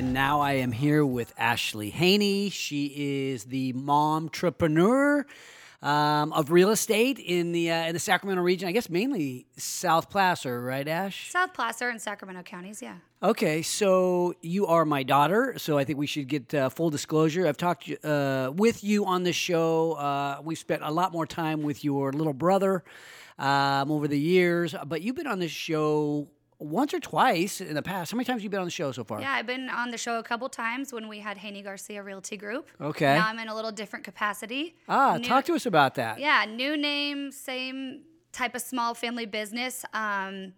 And now I am here with Ashley Haney. She is the mom entrepreneur um, of real estate in the uh, in the Sacramento region. I guess mainly South Placer, right, Ash? South Placer and Sacramento counties, yeah. Okay, so you are my daughter, so I think we should get uh, full disclosure. I've talked uh, with you on the show. Uh, we've spent a lot more time with your little brother um, over the years, but you've been on this show once or twice in the past. How many times have you been on the show so far? Yeah, I've been on the show a couple times when we had Haney Garcia Realty Group. Okay. Now I'm in a little different capacity. Ah, New- talk to us about that. Yeah, new name, same type of small family business. Um,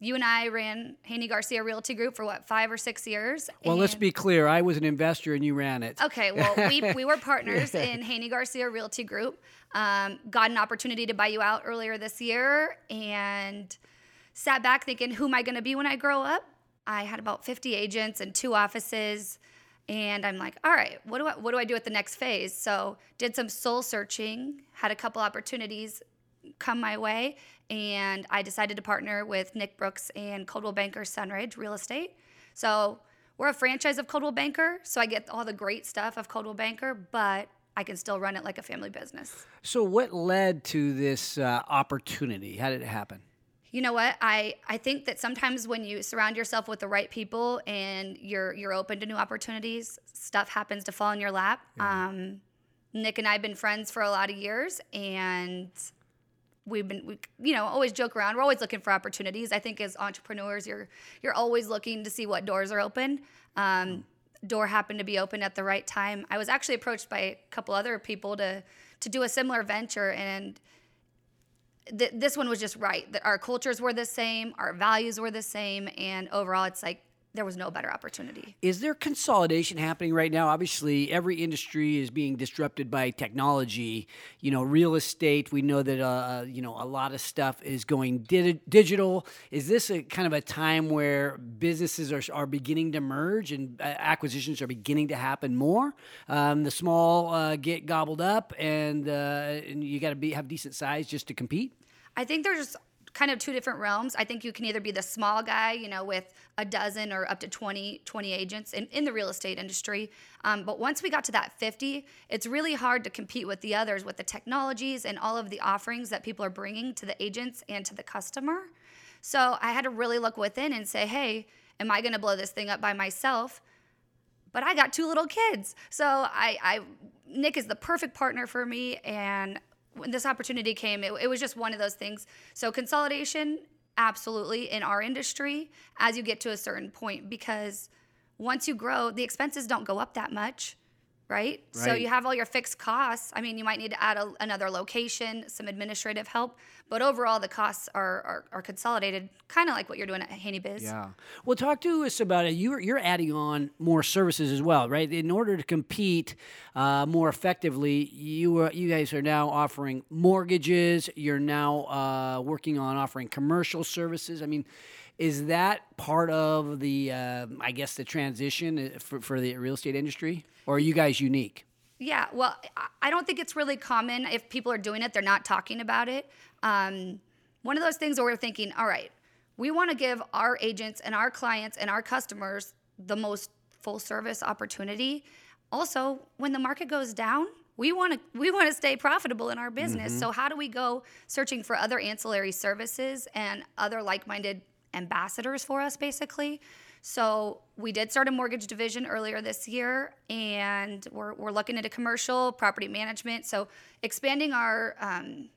you and I ran Haney Garcia Realty Group for what, five or six years? Well, let's be clear. I was an investor and you ran it. Okay, well, we, we were partners in Haney Garcia Realty Group. Um, got an opportunity to buy you out earlier this year and sat back thinking, who am I going to be when I grow up? I had about 50 agents and two offices. And I'm like, all right, what do I what do I do at the next phase? So did some soul searching, had a couple opportunities come my way, and I decided to partner with Nick Brooks and Coldwell Banker Sunridge Real Estate. So we're a franchise of Coldwell Banker, so I get all the great stuff of Coldwell Banker, but I can still run it like a family business. So, what led to this uh, opportunity? How did it happen? You know what? I, I think that sometimes when you surround yourself with the right people and you're you're open to new opportunities, stuff happens to fall in your lap. Um, Nick and I have been friends for a lot of years, and we've been we, you know always joke around. We're always looking for opportunities. I think as entrepreneurs, you're you're always looking to see what doors are open. Um, door happened to be open at the right time. I was actually approached by a couple other people to to do a similar venture and th- this one was just right. That our cultures were the same, our values were the same, and overall, it's like there was no better opportunity. Is there consolidation happening right now? Obviously, every industry is being disrupted by technology. You know, real estate. We know that uh, you know a lot of stuff is going di- digital. Is this a kind of a time where businesses are, are beginning to merge and uh, acquisitions are beginning to happen more? Um, the small uh, get gobbled up, and, uh, and you got to be have decent size just to compete. I think there's kind of two different realms. I think you can either be the small guy, you know, with a dozen or up to 20, 20 agents in, in the real estate industry. Um, but once we got to that 50, it's really hard to compete with the others with the technologies and all of the offerings that people are bringing to the agents and to the customer. So I had to really look within and say, hey, am I going to blow this thing up by myself? but I got two little kids. So I, I Nick is the perfect partner for me. And when this opportunity came, it, it was just one of those things. So consolidation, absolutely in our industry as you get to a certain point, because once you grow, the expenses don't go up that much. Right? So you have all your fixed costs. I mean, you might need to add a, another location, some administrative help, but overall the costs are are, are consolidated, kind of like what you're doing at HaneyBiz. Yeah. Well, talk to us about it. You're you're adding on more services as well, right? In order to compete uh, more effectively, you are, you guys are now offering mortgages. You're now uh, working on offering commercial services. I mean. Is that part of the, uh, I guess, the transition uh, for, for the real estate industry, or are you guys unique? Yeah, well, I- I don't think it's really common if people are doing it, they're not talking about it. Um, one of those things where we're thinking, all right, we want to give our agents and our clients and our customers the most full service opportunity. Also, when the market goes down, we want to we want to stay profitable in our business. So how do we go searching for other ancillary services and other like-minded ambassadors for us basically? So we did start a mortgage division earlier this year, and we're, we're looking at a commercial property management. So expanding our, um,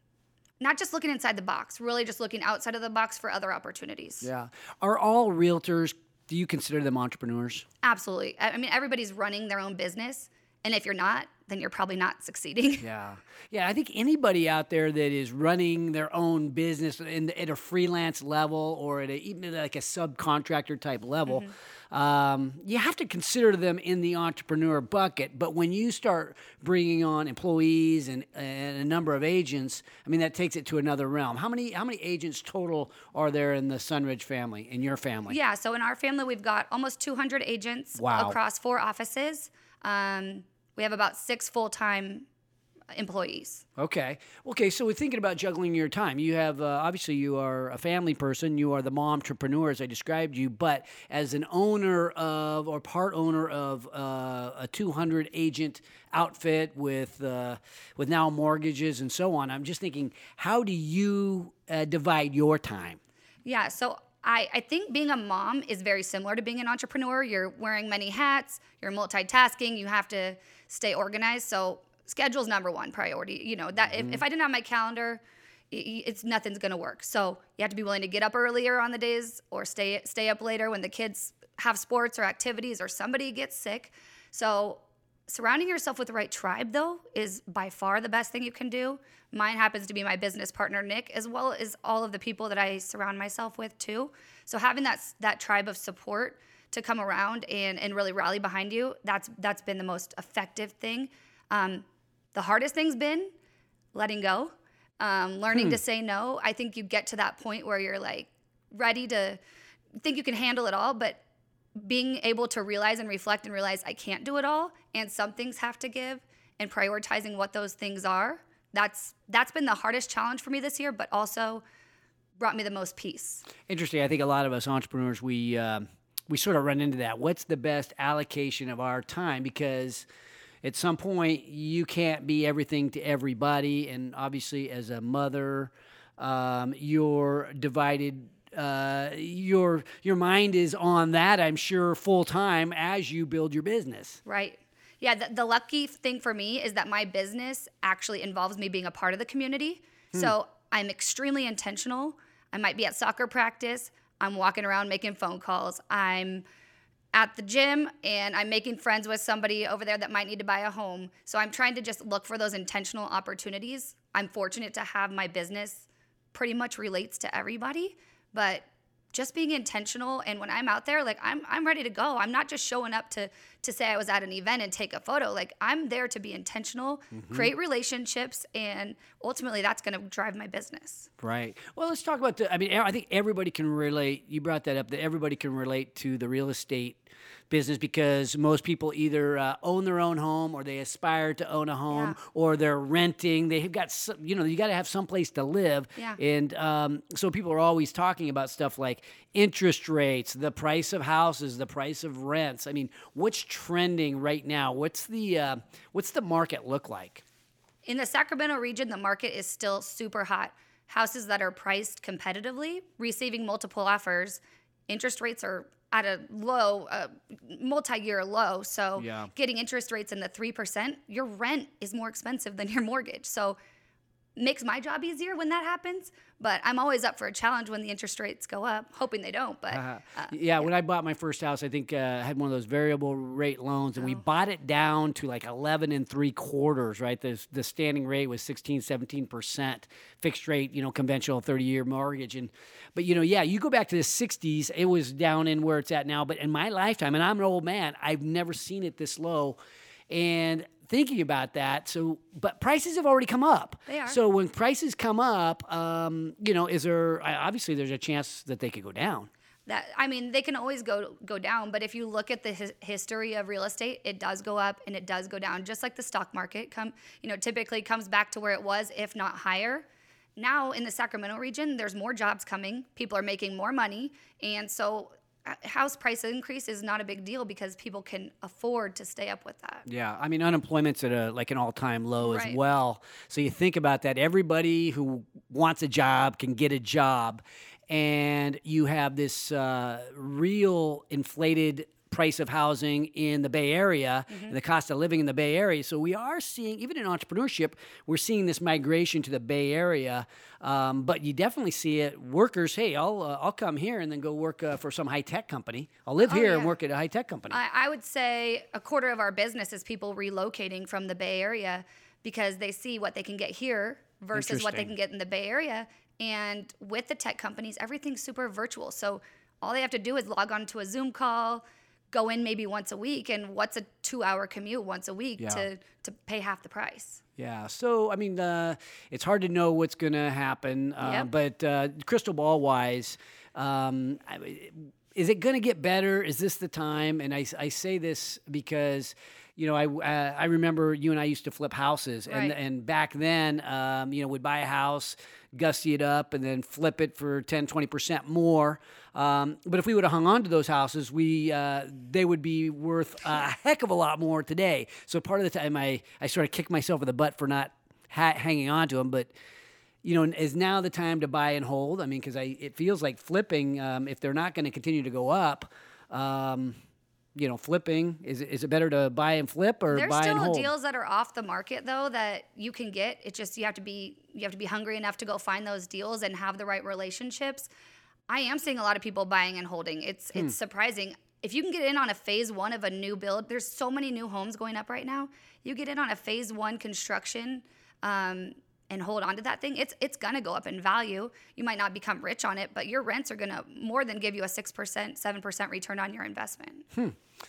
not just looking inside the box, really just looking outside of the box for other opportunities. Yeah. Are all realtors? Do you consider them entrepreneurs? Absolutely. I mean, everybody's running their own business, and if you're not, then you're probably not succeeding. Yeah, yeah. I think anybody out there that is running their own business in, at a freelance level or at a, even like a subcontractor type level, mm-hmm. Um, you have to consider them in the entrepreneur bucket. But when you start bringing on employees and, and a number of agents, I mean that takes it to another realm. How many how many agents total are there in the Sunridge family in your family? Yeah, so in our family, we've got almost 200 agents Wow. across four offices. Um, We have about six full time employees. Okay. Okay. So we're thinking about juggling your time. You have uh, obviously you are a family person. You are the mom entrepreneur as I described you, but as an owner of or part owner of uh, a 200 agent outfit with uh, with now mortgages and so on. I'm just thinking, how do you uh, divide your time? Yeah. So I, I think being a mom is very similar to being an entrepreneur. You're wearing many hats, you're multitasking, you have to stay organized. So schedule's number one priority. You know, that if, if I didn't have my calendar, it's nothing's gonna work. So you have to be willing to get up earlier on the days or stay stay up later when the kids have sports or activities or somebody gets sick. So surrounding yourself with the right tribe though is by far the best thing you can do mine happens to be my business partner nick as well as all of the people that i surround myself with too so having that that tribe of support to come around and and really rally behind you that's that's been the most effective thing um, the hardest thing's been letting go um, learning to say no i think you get to that point where you're like ready to think you can handle it all but being able to realize and reflect and realize I can't do it all and some things have to give and prioritizing what those things are. That's that's been the hardest challenge for me this year, but also brought me the most peace. Interesting. I think a lot of us entrepreneurs we um we sort of run into that. What's the best allocation of our time? Because at some point you can't be everything to everybody, and obviously as a mother, um, you're divided. Uh, your your mind is on that, I'm sure, full time as you build your business. Right. Yeah, the, the lucky thing for me is that my business actually involves me being a part of the community. So I'm extremely intentional. I might be at soccer practice. I'm walking around making phone calls. I'm at the gym and I'm making friends with somebody over there that might need to buy a home. So I'm trying to just look for those intentional opportunities. I'm fortunate to have my business pretty much relates to everybody, but just being intentional and when I'm out there, like I'm I'm ready to go. I'm not just showing up to to say I was at an event and take a photo. Like I'm there to be intentional, mm-hmm. create relationships, and ultimately that's gonna drive my business. Right. Well, let's talk about the. I mean, I think everybody can relate. You brought that up that everybody can relate to the real estate business because most people either uh, own their own home or they aspire to own a home Yeah. or they're renting. They've got, some, you know, you got to have some place to live. Yeah. And um, so people are always talking about stuff like interest rates, the price of houses, the price of rents. I mean, what's trending right now? What's the uh, what's the market look like? In the Sacramento region, the market is still super hot. Houses that are priced competitively, receiving multiple offers, interest rates are at a low, uh, multi-year low. So Yeah. getting interest rates in the three percent, your rent is more expensive than your mortgage. So makes my job easier when that happens. But I'm always up for a challenge when the interest rates go up, hoping they don't. But uh, yeah, when I bought my first house, I think uh, I had one of those variable rate loans, and we bought it down to like 11 and three quarters, right? The, the standing rate was 16, 17% fixed rate, you know, conventional 30 year mortgage. And, but, you know, yeah, you go back to the 60s, it was down in where it's at now. But in my lifetime, and I'm an old man, I've never seen it this low. And thinking about that, so, but prices have already come up. They are. So when prices come up, um, you know, is there, obviously there's a chance that they could go down. that I mean, they can always go go down, but if you look at the his, history of real estate, it does go up and it does go down, just like the stock market. Come, you know, typically comes back to where it was, if not higher. Now in the Sacramento region, there's more jobs coming. People are making more money, and so house price increase is not a big deal because people can afford to stay up with that. Yeah, I mean unemployment's at a like an all-time low as well. So you think about that. Everybody who wants a job can get a job, and you have this uh, real inflated price of housing in the Bay Area, and the cost of living in the Bay Area. So we are seeing, even in entrepreneurship, we're seeing this migration to the Bay Area. Um, but you definitely see it. Workers, hey, I'll uh, I'll come here and then go work uh, for some high tech company. I'll live here and work at a high tech company. I, I would say a quarter of our business is people relocating from the Bay Area because they see what they can get here versus what they can get in the Bay Area. And with the tech companies, everything's super virtual. So all they have to do is log on to a Zoom call, go in maybe once a week, and what's a two-hour commute once a week Yeah. to to pay half the price? Yeah. So, I mean, uh, it's hard to know what's going to happen, uh, Yep. but uh, crystal ball wise, um, is it going to get better? Is this the time? And I, I say this because, you know, I uh, I remember you and I used to flip houses, and Right. and back then, um, you know, would buy a house, gussy it up, and then flip it for 10, 20 percent more. Um, but if we would have hung on to those houses, we uh, they would be worth a heck of a lot more today. So part of the time, I I sort of kick myself in the butt for not ha- hanging on to them, but you know, is now the time to buy and hold? I mean, because I it feels like flipping. Um, if they're not going to continue to go up, um, you know, flipping is it- is it better to buy and flip or There's buy and hold? There's still deals that are off the market though that you can get. It's just you have to be you have to be hungry enough to go find those deals and have the right relationships. I am seeing a lot of people buying and holding. It's Hmm. it's surprising. If you can get in on a phase one of a new build, there's so many new homes going up right now. You get in on a phase one construction um, and hold on to that thing, it's it's gonna go up in value. You might not become rich on it, but your rents are gonna more than give you a six percent, seven percent return on your investment.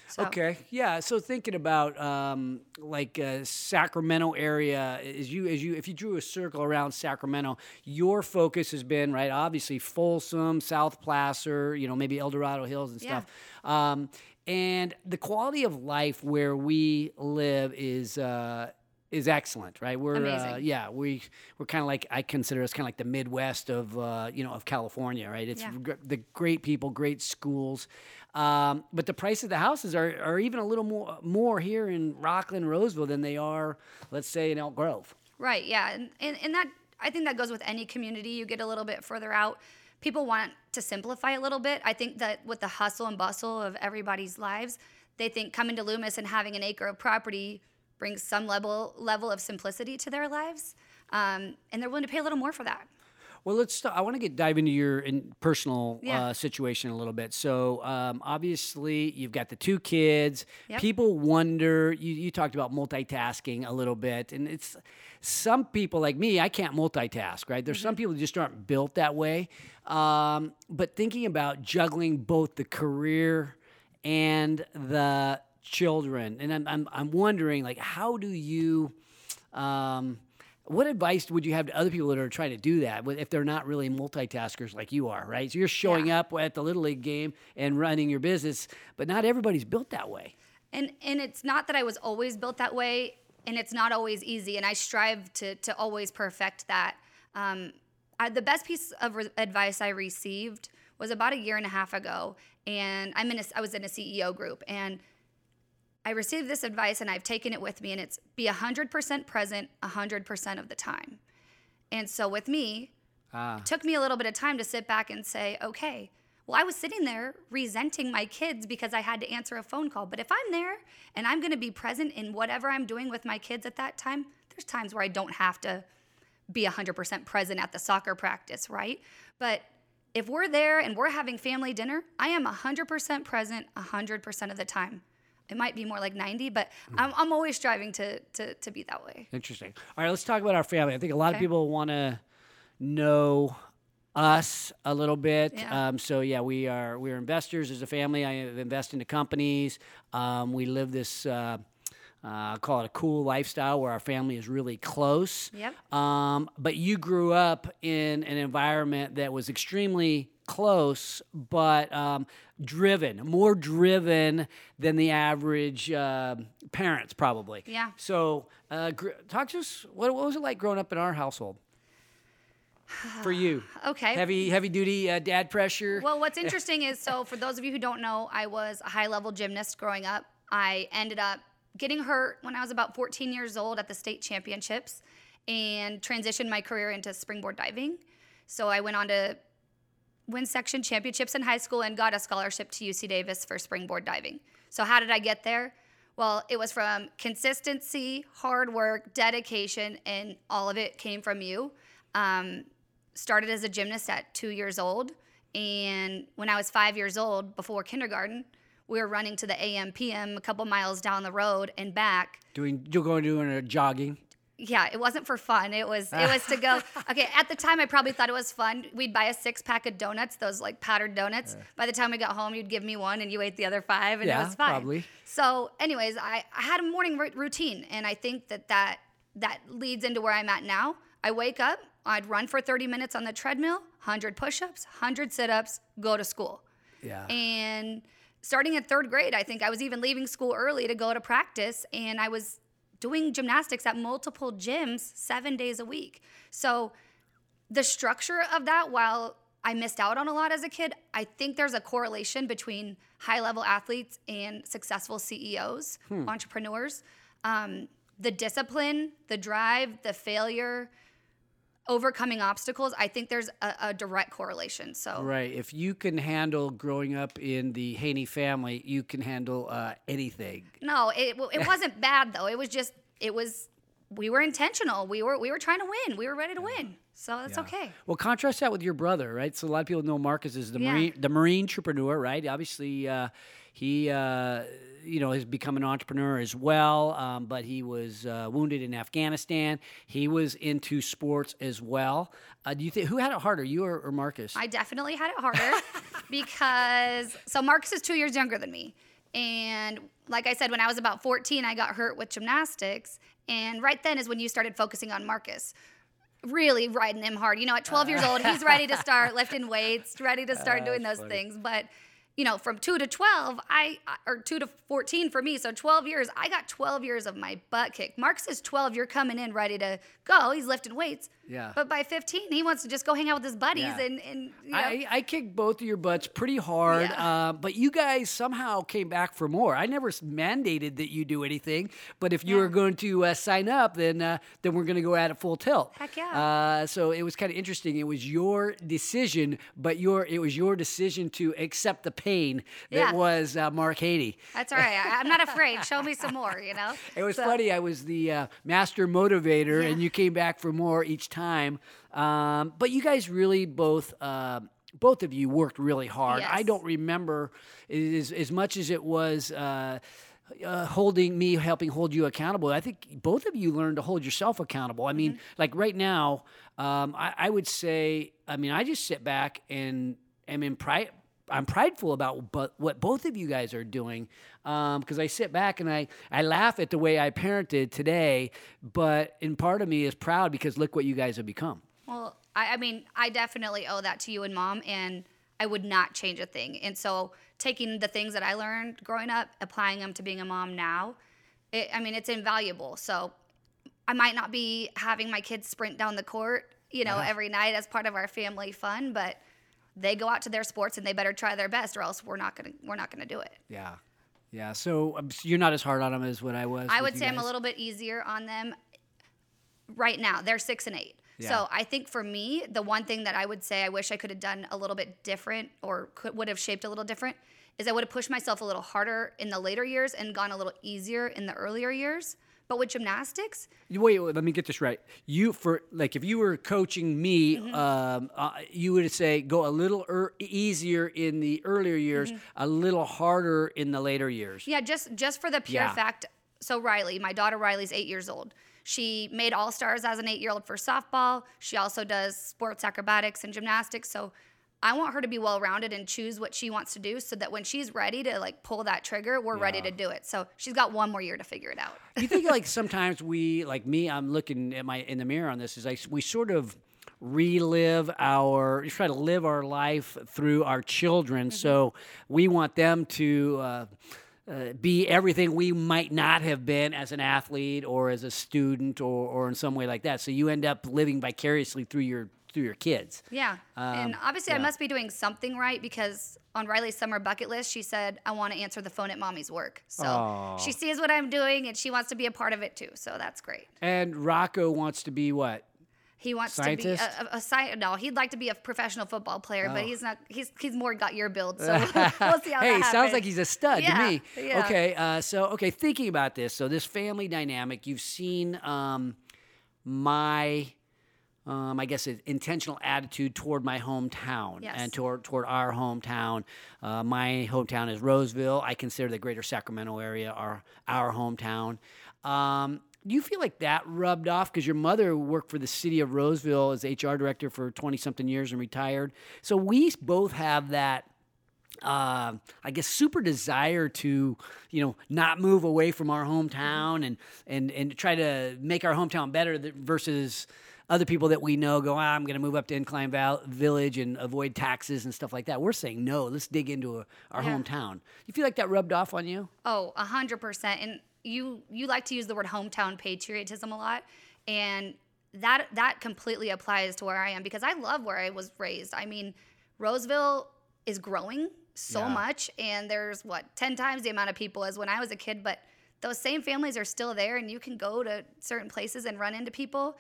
So- Okay, yeah. So thinking about um, like uh, Sacramento area, as you as you if you drew a circle around Sacramento, your focus has been right. Obviously, Folsom, South Placer, you know, maybe El Dorado Hills and Yeah. stuff. Um, and the quality of life where we live is. Uh, is excellent, right? We're uh, yeah, we we're kind of like I consider us kind of like the Midwest of uh, you know of California, right? It's Yeah. gr- the great people, great schools, um, but the price of the houses are, are even a little more more here in Rocklin, Roseville than they are, let's say, in Elk Grove. Right, yeah. And, and, and that, I think that goes with any community. You get a little bit further out. People want to simplify a little bit. I think that with the hustle and bustle of everybody's lives, they think coming to Loomis and having an acre of property brings some level level of simplicity to their lives. Um, and they're willing to pay a little more for that. Well, let's. Start, I want to get dive into your in personal Yeah. uh, situation a little bit. So, um, obviously, you've got the two kids. Yep. People wonder. You, you talked about multitasking a little bit, and it's some people like me. I can't multitask. Right? There's some Mm-hmm. people who just aren't built that way. Um, but thinking about juggling both the career and the children, and I'm I'm, I'm wondering like how do you um, what advice would you have to other people that are trying to do that if they're not really multitaskers like you are, right? So you're showing Yeah. up at the little league game and running your business, but not everybody's built that way. and and it's not that I was always built that way, and it's not always easy, and I strive to to always perfect that. Um, I, the best piece of re- advice I received was about a year and a half ago, and I'm in a, I was in a CEO group, and I received this advice, and I've taken it with me, and it's be hundred percent present hundred percent of the time. And so with me, Ah. took me a little bit of time to sit back and say, okay, well, I was sitting there resenting my kids because I had to answer a phone call. But if I'm there and I'm going to be present in whatever I'm doing with my kids at that time, there's times where I don't have to be 100% present at the soccer practice, right? But if we're there and we're having family dinner, I am 100% present 100% of the time. It might be more like 90, but I'm, I'm always striving to, to, to be that way. Interesting. All right, let's talk about our family. I think a lot of people want to know us a little bit. Yeah. Um, so yeah, we are we're investors as a family. I invest into companies. Um, we live this. Uh, uh, call it a cool lifestyle where our family is really close. Yep. Um, but you grew up in an environment that was extremely close, but um, driven, more driven than the average uh, parents, probably. Yeah. So, uh, gr- talk to us. What, what was it like growing up in our household? For you, Okay. heavy, heavy duty uh, dad pressure. Well, what's interesting is so for those of you who don't know, I was a high level gymnast growing up. I ended up getting hurt when I was about 14 years old at the state championships and transitioned my career into springboard diving. So I went on to win section championships in high school and got a scholarship to UC Davis for springboard diving. So how did I get there? Well, it was from consistency, hard work, dedication, and all of it came from you. Um, started as a gymnast at two years old, and when I was five years old, before kindergarten, we were running to the AM PM a couple miles down the road and back doing, you're going doing a jogging. Yeah, it wasn't for fun. It was it was to go. Okay, at the time I probably thought it was fun. We'd buy a six pack of donuts, those like powdered donuts. By the time we got home, you'd give me one and you ate the other five, and Yeah, it was fine. probably. So, anyways, I, I had a morning ru- routine, and I think that that that leads into where I'm at now. I wake up, I'd run for 30 minutes on the treadmill, 100 push-ups, 100 sit-ups, go to school. Yeah. And starting in third grade, I think I was even leaving school early to go to practice, and I was doing gymnastics at multiple gyms seven days a week. So the structure of that, while I missed out on a lot as a kid, I think there's a correlation between high level athletes and successful CEOs, entrepreneurs. Um, the discipline, the drive, the failure, overcoming obstacles, I think there's a, a direct correlation. So, Right. If you can handle growing up in the Haney family, you can handle uh, anything. no, it, it wasn't bad though. It was just, it was, we were intentional. We were, we were trying to win. We were ready to win. So that's okay. Well, contrast that with your brother, right? So a lot of people know Marcus is the Yeah. marine, the marine entrepreneur, right? Obviously, uh, he, uh, you know, has become an entrepreneur as well. Um, but he was uh, wounded in Afghanistan. He was into sports as well. Uh, do you think who had it harder, you or, or Marcus? I definitely had it harder because so Marcus is two years younger than me. And like I said, when I was about 14, I got hurt with gymnastics. And right then is when you started focusing on Marcus. Really riding him hard. You know, at 12 years old, he's ready to start lifting weights, ready to start doing those things. But you know, from two to 12, I, or two to 14 for me, so 12 years, I got 12 years of my butt kicked. Marcus is 12, you're coming in ready to go. He's lifting weights. Yeah. But by 15, he wants to just go hang out with his buddies Yeah. and, and you know, I, I kicked both of your butts pretty hard, Yeah. uh, but you guys somehow came back for more. I never mandated that you do anything, but if you Yeah. were going to uh, sign up, then uh, then we're going to go at it full tilt. Heck yeah. Uh, so it was kind of interesting. It was your decision, but your it was your decision to accept the pain that was uh, Mark Haney. That's all right. I, I'm not afraid. Show me some more, you know? It was So- funny. I was the uh, master motivator, and you came back for more each time. Um, but you guys really both, uh, both of you worked really hard. I don't remember as, as much as it was. Uh, uh, holding me, helping hold you accountable. I think both of you learned to hold yourself accountable. I mean, like right now, um, I, I would say, I mean, I just sit back and am in pride. I'm prideful about but what both of you guys are doing um, because I sit back and I, I laugh at the way I parented today, but in part of me is proud because look what you guys have become. Well, I, I mean, I definitely owe that to you and mom, and I would not change a thing. And so, taking the things that I learned growing up, applying them to being a mom now, it, I mean, it's invaluable. So, I might not be having my kids sprint down the court, you know, uh-huh. every night as part of our family fun, but they go out to their sports and they better try their best, or else we're not gonna we're not gonna do it. Yeah. Yeah. So um, you're not as hard on them as what I was. I would say I'm a little bit easier on them right now. They're six and eight. Yeah. So I think for me, the one thing that I would say I wish I could have done a little bit different or could, would have shaped a little different is I would have pushed myself a little harder in the later years and gone a little easier in the earlier years. But with gymnastics, Wait, wait, let me get this right. You for like if you were coaching me, Mm-hmm. um, uh, you would say go a little er- easier in the earlier years, Mm-hmm. a little harder in the later years. Yeah, just just for the pure Yeah. fact. So Riley, my daughter Riley's eight years old. She made all stars as an eight year old for softball. She also does sports acrobatics and gymnastics. So I want her to be well rounded and choose what she wants to do, so that when she's ready to like pull that trigger, we're ready to do it. So she's got one more year to figure it out. You think like sometimes we like me? I'm looking at my in the mirror on this. Is like we sort of relive our try to live our life through our children. So we want them to. Uh, uh, be everything we might not have been as an athlete or as a student or, or in some way like that. So you end up living vicariously through your through your kids. Yeah. and obviously, I must be doing something right because on Riley's summer bucket list, she said, I want to answer the phone at mommy's work. So Aw. she sees what I'm doing and she wants to be a part of it too. So that's great. And Rocco wants to be what? He wants Scientist? Oh. to be a, a, a sci- No, he'd like to be a professional football player, but he's not. He's he's more got your build. So we'll see how hey, sounds like he's a stud Yeah, to me. yeah. Okay, uh, so okay, thinking about this, so this family dynamic, you've seen um, my, um, I guess, it- intentional attitude toward my hometown Yes. and toward toward our hometown. Uh, my hometown is Roseville. I consider the Greater Sacramento area our our hometown. Um, do you feel like that rubbed off because your mother worked for the city of Roseville as HR director for 20 something years and retired? So we both have that uh, I guess super desire to you know not move away from our hometown and and and try to make our hometown better versus other people that we know go, ah, I'm going to move up to Incline Val- Village and avoid taxes and stuff like that. We're saying no. Let's dig into a, our Yeah. hometown. You feel like that rubbed off on you? Oh, a hundred percent. And you you like to use the word hometown patriotism a lot, and that that completely applies to where I am because I love where I was raised. I mean, Roseville is growing so Yeah. much, and there's what ten times the amount of people as when I was a kid, but those same families are still there, and you can go to certain places and run into people.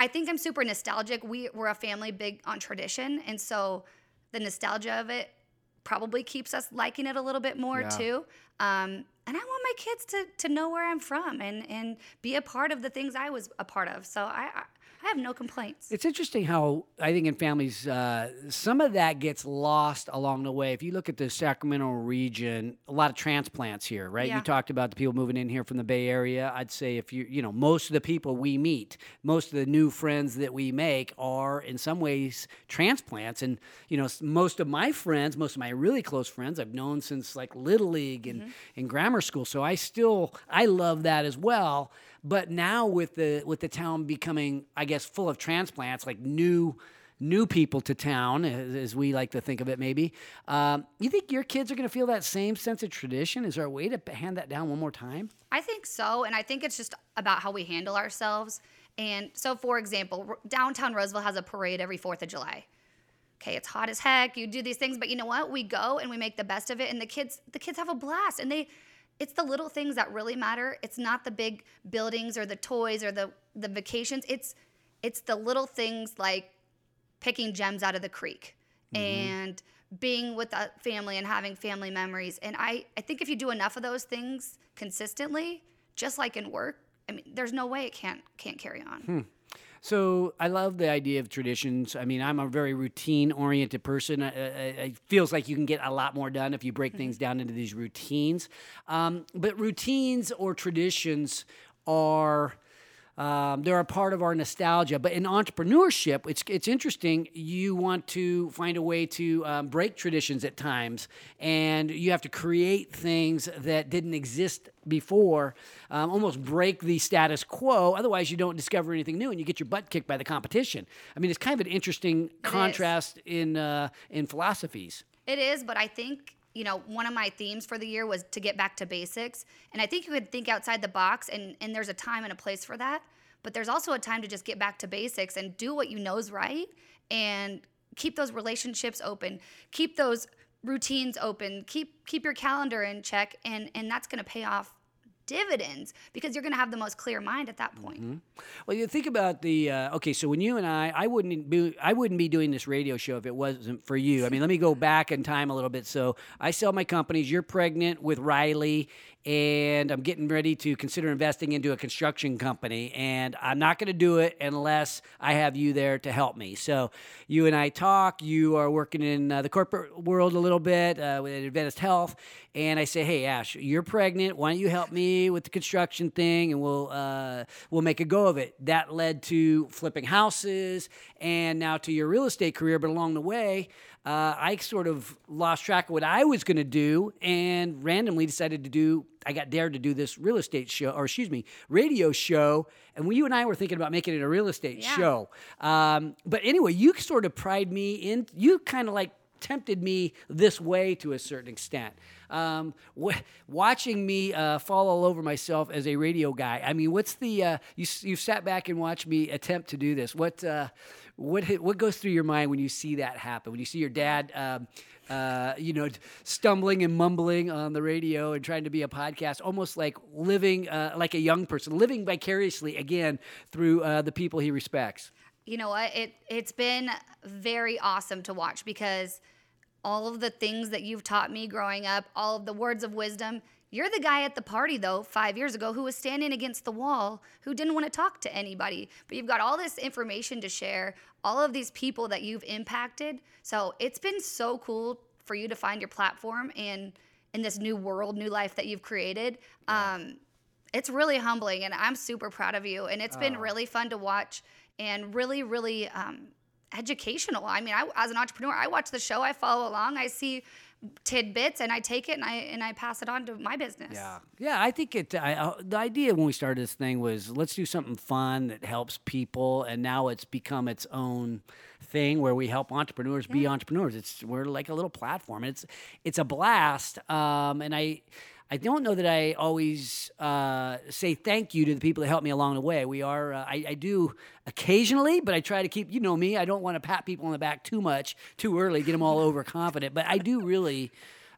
I think I'm super nostalgic. We we're a family big on tradition, and so the nostalgia of it probably keeps us liking it a little bit more Yeah. too. Um, and I want my kids to to know where I'm from and and be a part of the things I was a part of. So I I, I have no complaints. It's interesting how I think in families, uh, some of that gets lost along the way. If you look at the Sacramento region, a lot of transplants here, right? You talked about the people moving in here from the Bay Area. I'd say if you, you know, most of the people we meet, most of the new friends that we make are in some ways transplants. And, you know, most of my friends, most of my really close friends, I've known since like Little League and and grammar school. So I still, I love that as well. But now with the with the town becoming, I guess, full of transplants, like new new people to town, as, as we like to think of it, maybe. Um, you think your kids are going to feel that same sense of tradition? Is there a way to hand that down one more time? I think so, and I think it's just about how we handle ourselves. And so, for example, downtown Roseville has a parade every Fourth of July. Okay, it's hot as heck. You do these things, but you know what? We go and we make the best of it, and the kids, the kids have a blast, and they. It's the little things that really matter. It's not the big buildings or the toys or the the vacations. It's it's the little things like picking gems out of the creek mm-hmm. and being with a family and having family memories. And I, I think if you do enough of those things consistently, just like in work, I mean, there's no way it can't can't carry on. Hmm. So I love the idea of traditions. I mean, I'm a very routine oriented person. It feels like you can get a lot more done if you break things down into these routines. Um, but routines or traditions are. Um, they're a part of our nostalgia, but in entrepreneurship, it's it's interesting. You want to find a way to um, break traditions at times, and you have to create things that didn't exist before, um, almost break the status quo. Otherwise, you don't discover anything new, and you get your butt kicked by the competition. I mean, it's kind of an interesting contrast in uh, in philosophies. It is, but I think, you know, one of my themes for the year was to get back to basics. And I think you could think outside the box and, and there's a time and a place for that. But there's also a time to just get back to basics and do what you know is right and keep those relationships open. Keep those routines open. Keep keep your calendar in check and and that's gonna pay off dividends because you're gonna have the most clear mind at that point. Well, you think about the uh, okay. So when you and I, I wouldn't be, I wouldn't be doing this radio show if it wasn't for you. I mean, let me go back in time a little bit. So I sell my companies. You're pregnant with Riley, and I'm getting ready to consider investing into a construction company. And I'm not going to do it unless I have you there to help me. So you and I talk. You are working in uh, the corporate world a little bit uh, with Adventist Health, and I say, hey Ash, you're pregnant. Why don't you help me with the construction thing, and we'll uh, we'll make a go of it. That led to flipping houses, and now to your real estate career. But along the way, uh, I sort of lost track of what I was going to do, and randomly decided to do. I got dared to do this real estate show, or excuse me, radio show. And we, you and I were thinking about making it a real estate Yeah. show. Um, but anyway, you sort of pried me in. You kind of like tempted me this way to a certain extent. Um, w- watching me uh, fall all over myself as a radio guy. I mean, what's the uh, you you sat back and watched me attempt to do this? What uh, what what goes through your mind when you see that happen? When you see your dad, um, uh, you know, stumbling and mumbling on the radio and trying to be a podcast, almost like living uh, like a young person, living vicariously again through uh, the people he respects. you know what it it's been very awesome to watch because all of the things that you've taught me growing up all of the words of wisdom you're the guy at the party though 5 years ago who was standing against the wall who didn't want to talk to anybody. But you've got all this information to share all of these people that you've impacted. So it's been so cool for you to find your platform and in this new world new life that you've created. Um, it's really humbling and i'm super proud of you and it's been really fun to watch and really really um, educational. I mean I, as an entrepreneur i watch the show i follow along i see tidbits and I take it and I and I pass it on to my business. Yeah, yeah. I think it. I, uh, the idea when we started this thing was let's do something fun that helps people, and now it's become its own thing where we help entrepreneurs be entrepreneurs. It's we're like a little platform. It's it's a blast, um, and I. I don't know that I always uh, say thank you to the people that helped me along the way. We are, uh, I, I do occasionally, but I try to keep, you know me, I don't want to pat people on the back too much, too early, get them all overconfident. But I do really,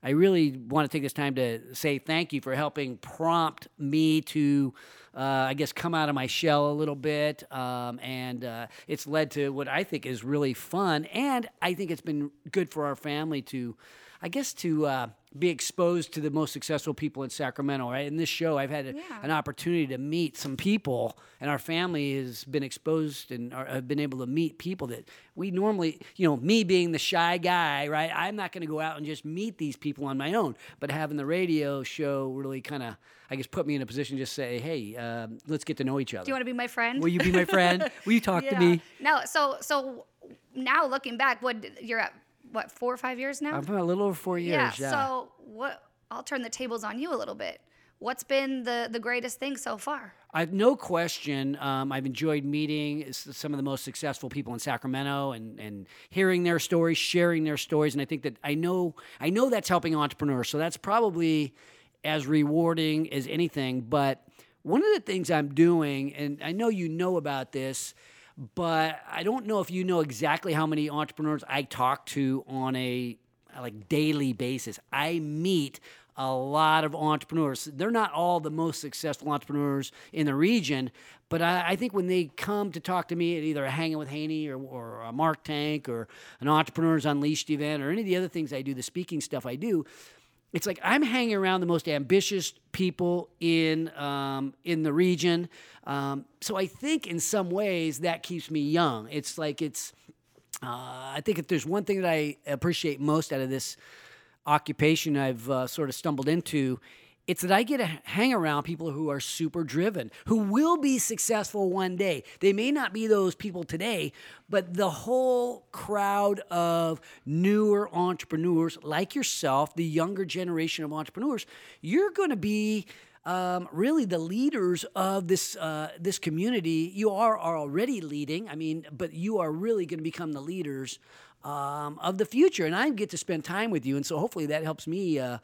I really want to take this time to say thank you for helping prompt me to, uh, I guess, come out of my shell a little bit. Um, and uh, it's led to what I think is really fun. And I think it's been good for our family to, I guess, to uh, be exposed to the most successful people in Sacramento. Right in this show, I've had a, Yeah. an opportunity to meet some people, and our family has been exposed and are, have been able to meet people that we normally, you know, me being the shy guy, right? I'm not going to go out and just meet these people on my own, but having the radio show really kind of, I guess, put me in a position to just say, hey, um, let's get to know each other. Do you want to be my friend? Will you be my friend? Will you talk to me? No, so so now looking back, what you're at what four or five years now? I'm a little over four years. Yeah. So what? I'll turn the tables on you a little bit. What's been the the greatest thing so far? I've no question. Um, I've enjoyed meeting some of the most successful people in Sacramento and, and hearing their stories, sharing their stories, and I think that I know I know that's helping entrepreneurs. So that's probably as rewarding as anything. But one of the things I'm doing, and I know you know about this, but I don't know if you know exactly how many entrepreneurs I talk to on a like daily basis. I meet a lot of entrepreneurs. They're not all the most successful entrepreneurs in the region, but I, I think when they come to talk to me at either Hanging with Haney or, or a Mark Tank or an Entrepreneurs Unleashed event or any of the other things I do, the speaking stuff I do, it's like I'm hanging around the most ambitious people in um, in the region. Um, so I think in some ways that keeps me young. It's like it's. Uh, I think if there's one thing that I appreciate most out of this occupation I've uh, sort of stumbled into, it's that I get to hang around people who are super driven, who will be successful one day. They may not be those people today, but the whole crowd of newer entrepreneurs like yourself, the younger generation of entrepreneurs, you're going to be um, really the leaders of this uh, this community. You are, are already leading. I mean, but you are really going to become the leaders um, of the future, and I get to spend time with you, and so hopefully that helps me uh,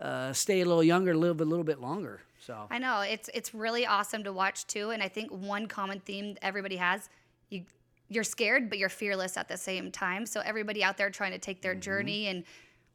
uh, stay a little younger, live a little bit longer. So I know it's it's really awesome to watch too, and I think one common theme everybody has you you're scared but you're fearless at the same time. So everybody out there trying to take their journey and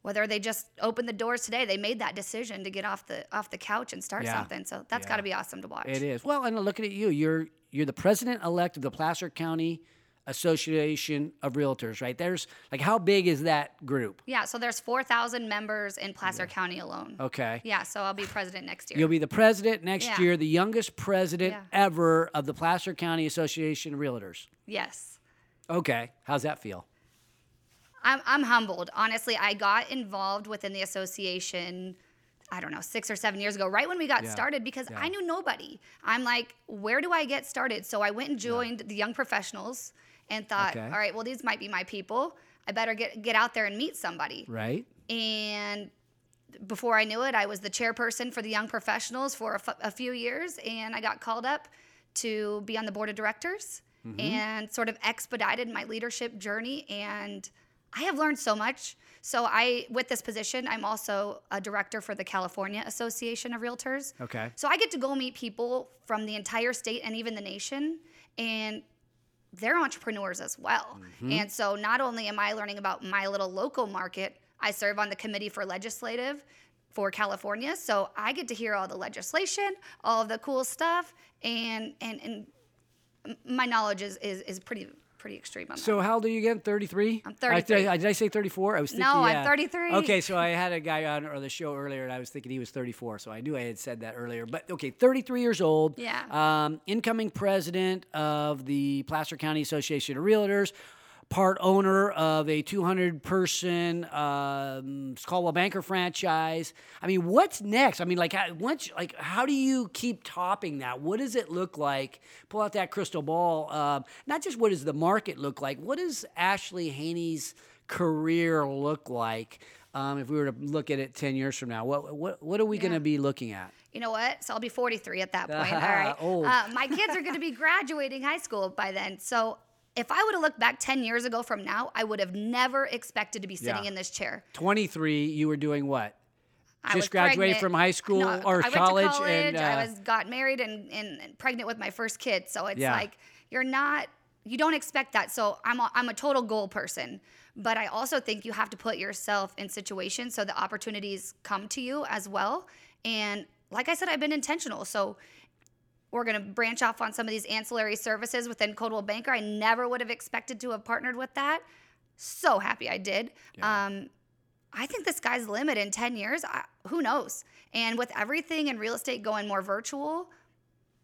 whether they just opened the doors today, they made that decision to get off the off the couch and start Yeah. something. So that's got to be awesome to watch. it is. Well, and looking at you, you're you're the president elect of the Placer County Association of Realtors, right? There's like how big is that group? Yeah, so there's 4,000 members in Placer County alone. Okay. Yeah, so I'll be president next year. You'll be the president next Yeah. year, the youngest president Yeah. ever of the Placer County Association of Realtors. yes. Okay. How's that feel? I'm, I'm humbled. Honestly, I got involved within the association, I don't know, six or seven years ago, right when we got Yeah. started, because Yeah. I knew nobody. I'm like, where do I get started? So I went and joined the young professionals and thought, Okay. all right, well, these might be my people. I better get, get out there and meet somebody. Right? And before I knew it, I was the chairperson for the young professionals for a, f- a few years, and I got called up to be on the board of directors mm-hmm. and sort of expedited my leadership journey. And I have learned so much. So I, with this position, I'm also a director for the California Association of Realtors. Okay. So I get to go meet people from the entire state and even the nation, and they're entrepreneurs as well. Mm-hmm. And so not only am I learning about my little local market, I serve on the committee for legislative for California. So I get to hear all the legislation, all of the cool stuff, and and and my knowledge is is, is pretty pretty extreme on that. So how old are you again? 33? I'm I- 33. Did I, did I say 34? I was thinking, No, I'm yeah. 33. Okay, so I had a guy on or the show earlier, and I was thinking he was 34, so I knew I had said that earlier. But okay, 33 years old. Yeah. Um, incoming president of the Placer County Association of Realtors. Part owner of a 200 person um, it's Coldwell Banker franchise. I mean, what's next? I mean, like, how, once, like, how do you keep topping that? What does it look like? Pull out that crystal ball. Um, not just what does the market look like. What does Ashley Haney's career look like Um, if we were to look at it ten years from now, what what what are we going to be looking at? You know what? So I'll be 43 at that point. All right. Uh, my kids are going to be graduating high school by then. So if I would have looked back 10 years ago from now, I would have never expected to be sitting Yeah. in this chair. Twenty three. You were doing what? I Just graduated pregnant. from high school No, or I went college To college and, uh, I was got married and, and, and pregnant with my first kid. So it's Yeah. like you're not you don't expect that. So I'm a, I'm a total goal person, but I also think you have to put yourself in situations so the opportunities come to you as well. And like I said, I've been intentional. So we're going to branch off on some of these ancillary services within Coldwell Banker. I never would have expected to have partnered with that. So happy I did. Um, I think the sky's the limit in 10 years. I, who knows? And with everything in real estate going more virtual,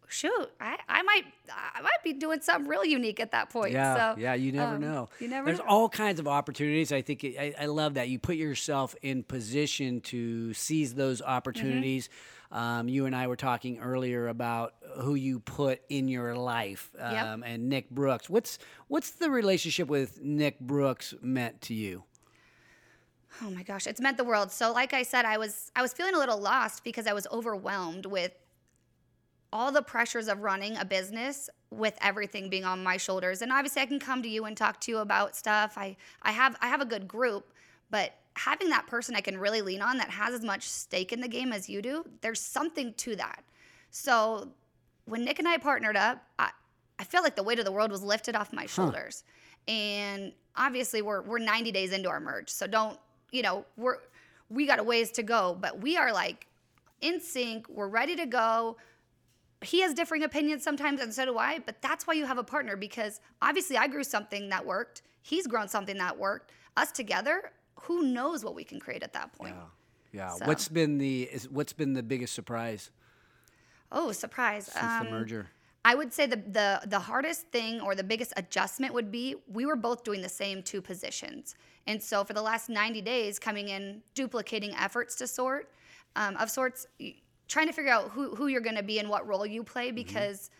shoot, I, I might I might be doing something real unique at that point. Yeah, so, yeah, you never um, know. You never There's know. all kinds of opportunities. I think it, I, I love that you put yourself in position to seize those opportunities. Mm-hmm. Um, you and I were talking earlier about who you put in your life, Yep. um, and Nick Brooks. What's what's the relationship with Nick Brooks meant to you? Oh my gosh, it's meant the world. So like I said, I was I was feeling a little lost because I was overwhelmed with all the pressures of running a business with everything being on my shoulders. And obviously I can come to you and talk to you about stuff. I I have I have a good group, but having that person I can really lean on that has as much stake in the game as you do, there's something to that. So when Nick and I partnered up, I, I felt like the weight of the world was lifted off my shoulders. And obviously we're we're 90 days into our merge. So don't, you know, we're we got a ways to go, but we are like in sync. We're ready to go. He has differing opinions sometimes, and so do I, but that's why you have a partner because obviously I grew something that worked. He's grown something that worked. Us together, who knows what we can create at that point? Yeah. So- What's been the is, what's been the biggest surprise Oh, surprise. since Um, the merger? I would say the, the the hardest thing or the biggest adjustment would be we were both doing the same two positions, and so for the last 90 days, coming in duplicating efforts to sort um, of sorts, trying to figure out who who you're going to be and what role you play because.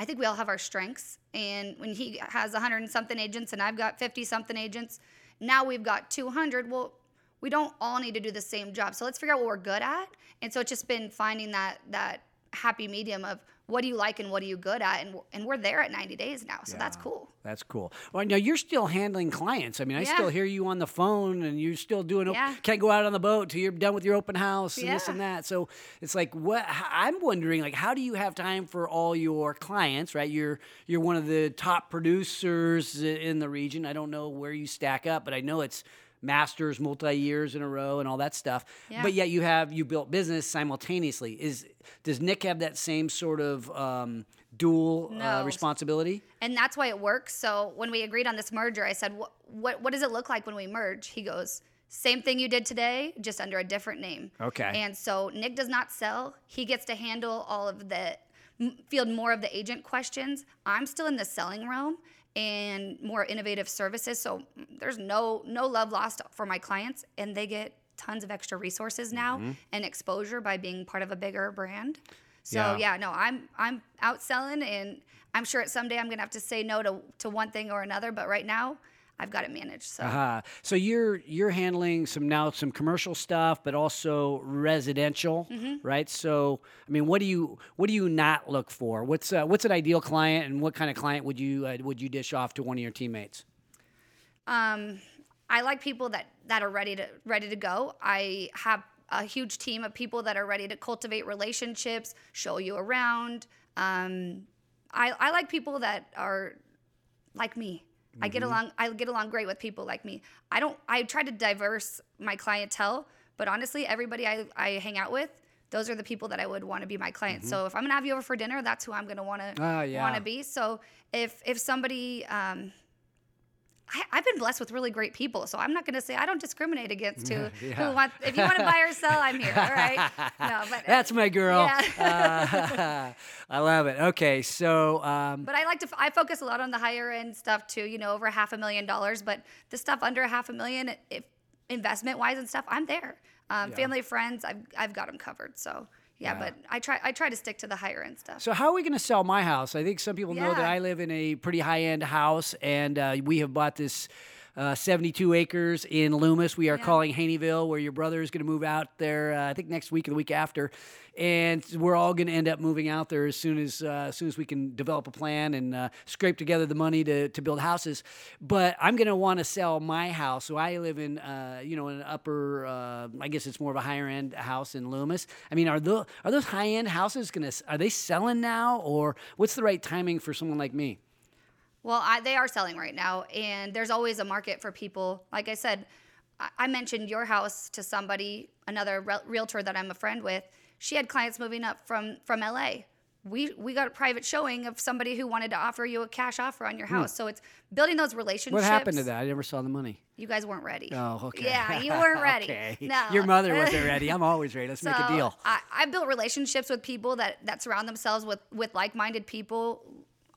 I think we all have our strengths, and when he has 100 and something agents and I've got 50 something agents, now we've got 200. Well, we don't all need to do the same job, so let's figure out what we're good at. And so it's just been finding that that happy medium of what do you like and what are you good at, and and we're there at 90 days now, so that's cool. That's cool. Well, now you're still handling clients. I mean, I Yeah. still hear you on the phone, and you're still doing. Yeah. Can't go out on the boat till you're done with your open house and this and that. So it's like, what? i'm wondering, like, how do you have time for all your clients? Right? You're you're one of the top producers in the region. I don't know where you stack up, but I know it's masters multi years in a row and all that stuff. Yeah. But yet you have you built business simultaneously. Is does Nick have that same sort of um, dual uh, responsibility? and that's why it works. So when we agreed on this merger, I said, "What what what does it look like when we merge?" He goes, "Same thing you did today, just under a different name." Okay. And so Nick does not sell. He gets to handle all of the field more of the agent questions. I'm still in the selling realm and more innovative services. So there's no no love lost for my clients, and they get tons of extra resources now Mm-hmm. and exposure by being part of a bigger brand. So Yeah. yeah, no, I'm I'm out selling, and I'm sure at someday I'm gonna have to say no to to one thing or another. But right now, I've got it managed. So Uh-huh. So you're you're handling some now some commercial stuff, but also residential, Mm-hmm. right? So I mean, what do you what do you not look for? What's uh, what's an ideal client, and what kind of client would you uh, would you dish off to one of your teammates? um, I like people that that are ready to ready to go. I have a huge team of people that are ready to cultivate relationships, show you around. Um, I, I like people that are like me. I get along. I get along great with people like me. I don't. I try to diverse my clientele, but honestly, everybody I, I hang out with, those are the people that I would want to be my clients. So if I'm gonna have you over for dinner, that's who I'm gonna want to Ah, yeah. want to be. So if if somebody um, I, I've been blessed with really great people, so I'm not going to say I don't discriminate against who, Yeah. who wants. If you want to buy or sell, I'm here. All right. No, but That's my girl. Yeah. Uh, I love it. Okay, so um, But I like to. f- I focus a lot on the higher end stuff too. You know, over half a million dollars. But the stuff under half a million, if investment wise and stuff, I'm there. Um, Family, friends, I've I've got them covered. So yeah, Yeah. but I try I try to stick to the higher end stuff. So how are we going to sell my house? I think some people know that I live in a pretty high end house, and uh, we have bought this uh, 72 acres in Loomis. We are Yeah. calling Haneyville, where your brother is going to move out there. Uh, I think next week or the week after, and we're all going to end up moving out there as soon as uh, as soon as we can develop a plan and uh, scrape together the money to, to build houses. But I'm going to want to sell my house. So I live in uh, you know an upper, uh, I guess it's more of a higher end house in Loomis. I mean, are the are those high end houses going to are they selling now, or what's the right timing for someone like me? Well, I, they are selling right now, and there's always a market for people. Like I said, I, I mentioned your house to somebody, another re- realtor that I'm a friend with. She had clients moving up from from LA. We we got a private showing of somebody who wanted to offer you a cash offer on your house. So it's building those relationships. Hmm. What happened to that? I never saw the money. You guys weren't ready. Oh, okay. Yeah, you weren't ready. okay. No. Your mother wasn't ready. I'm always ready. Let's make a deal. I, I built relationships with people that that surround themselves with with like-minded people,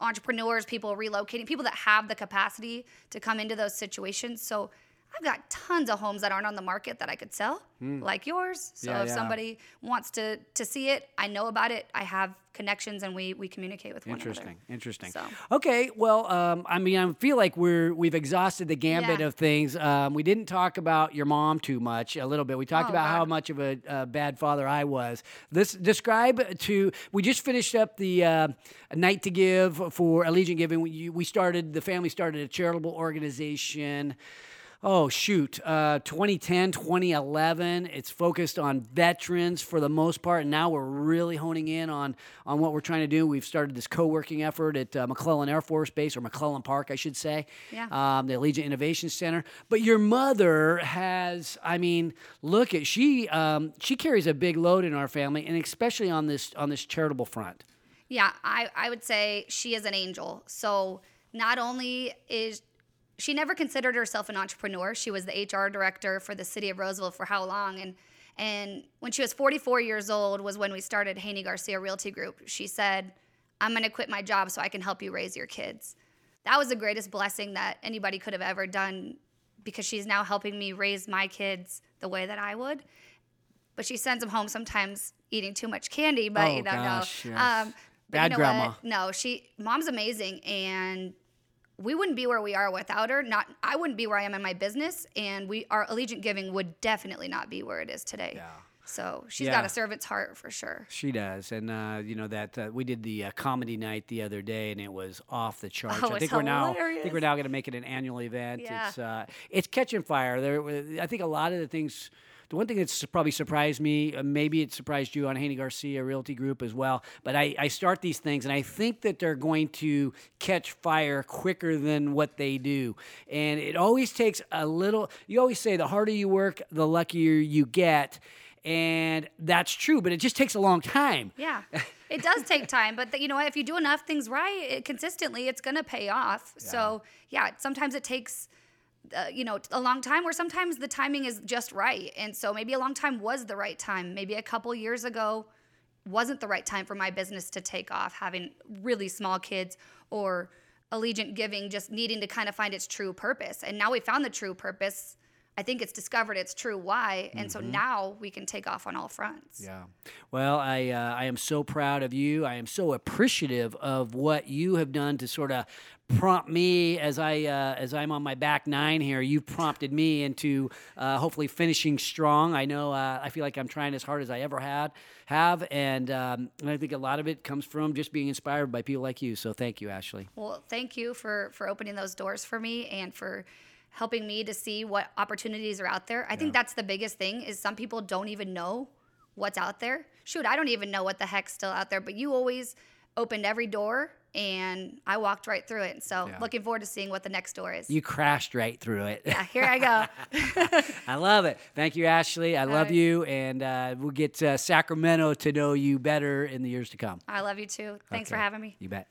entrepreneurs, people relocating, people that have the capacity to come into those situations. So I've got tons of homes that aren't on the market that I could sell, like yours. So. Yeah, if yeah. somebody wants to to see it, I know about it. I have connections, and we we communicate with one Interesting. another. Interesting. So. Okay. Well, um, I mean, I feel like we're we've exhausted the gambit Yeah. of things. Um, we didn't talk about your mom too much. A little bit. We talked Oh, about how much of a, uh bad father I was. This describe to. We just finished up the uh, night to give for Allegiant Giving. We, we started. The family started a charitable organization. Oh, shoot. Uh, 2010, 2011. It's focused on veterans for the most part. And now we're really honing in on, on what we're trying to do. We've started this co working effort at uh, McClellan Air Force Base, or McClellan Park, I should say, Yeah. um, the Allegiant Innovation Center. But your mother has, I mean, look at, she, um, she carries a big load in our family, and especially on this, on this charitable front. Yeah, I, I would say she is an angel. So not only is she never considered herself an entrepreneur. She was the HR director for the city of Roseville for how long? And and when she was 44 years old was when we started Haney Garcia Realty Group. She said, "I'm going to quit my job so I can help you raise your kids." That was the greatest blessing that anybody could have ever done because she's now helping me raise my kids the way that I would but she sends them home sometimes eating too much candy. But Oh, you don't gosh, know. yes. Um, Bad you know grandma. What? No, she mom's amazing, and we wouldn't be where we are without her. Not I wouldn't be where I am in my business, and we our Allegiant Giving would definitely not be where it is today. Yeah. So she's Yeah. got a servant's heart for sure. She does, and uh, you know that uh, we did the uh, comedy night the other day, and it was off the charts. Oh, I think we're now, I think we're now going to make it an annual event. Yeah. It's uh, it's catching fire. There, I think a lot of the things. The one thing that's probably surprised me, uh, maybe it surprised you on Haney Garcia Realty Group as well. But I, I start these things, and I think that they're going to catch fire quicker than what they do. And it always takes a little. You always say the harder you work, the luckier you get. And that's true, but it just takes a long time. Yeah, it does take time, but you know what? If you do enough things right it, consistently, it's gonna pay off. So yeah, sometimes it takes. Uh, you know, a long time, where sometimes the timing is just right. And so maybe a long time was the right time. Maybe a couple years ago wasn't the right time for my business to take off, having really small kids or Allegiant Giving just needing to kind of find its true purpose. And now we found the true purpose. I think it's discovered its true why. And so now we can take off on all fronts. Yeah. Well, I uh, I am so proud of you. I am so appreciative of what you have done to sort of prompt me as I uh, as I'm on my back nine here. You've prompted me into uh, hopefully finishing strong. I know uh, I feel like I'm trying as hard as I ever had have, and, um, and I think a lot of it comes from just being inspired by people like you. So thank you, Ashley. Well, thank you for for opening those doors for me and for helping me to see what opportunities are out there. I think that's the biggest thing is some people don't even know what's out there. Shoot, I don't even know what the heck's still out there, but you always opened every door and I walked right through it. So, Yeah. looking forward to seeing what the next door is. You crashed right through it. yeah, here I go. I love it. Thank you, Ashley. I love right. you, and uh, we'll get uh, Sacramento to know you better in the years to come. I love you too. Thanks for having me. You bet.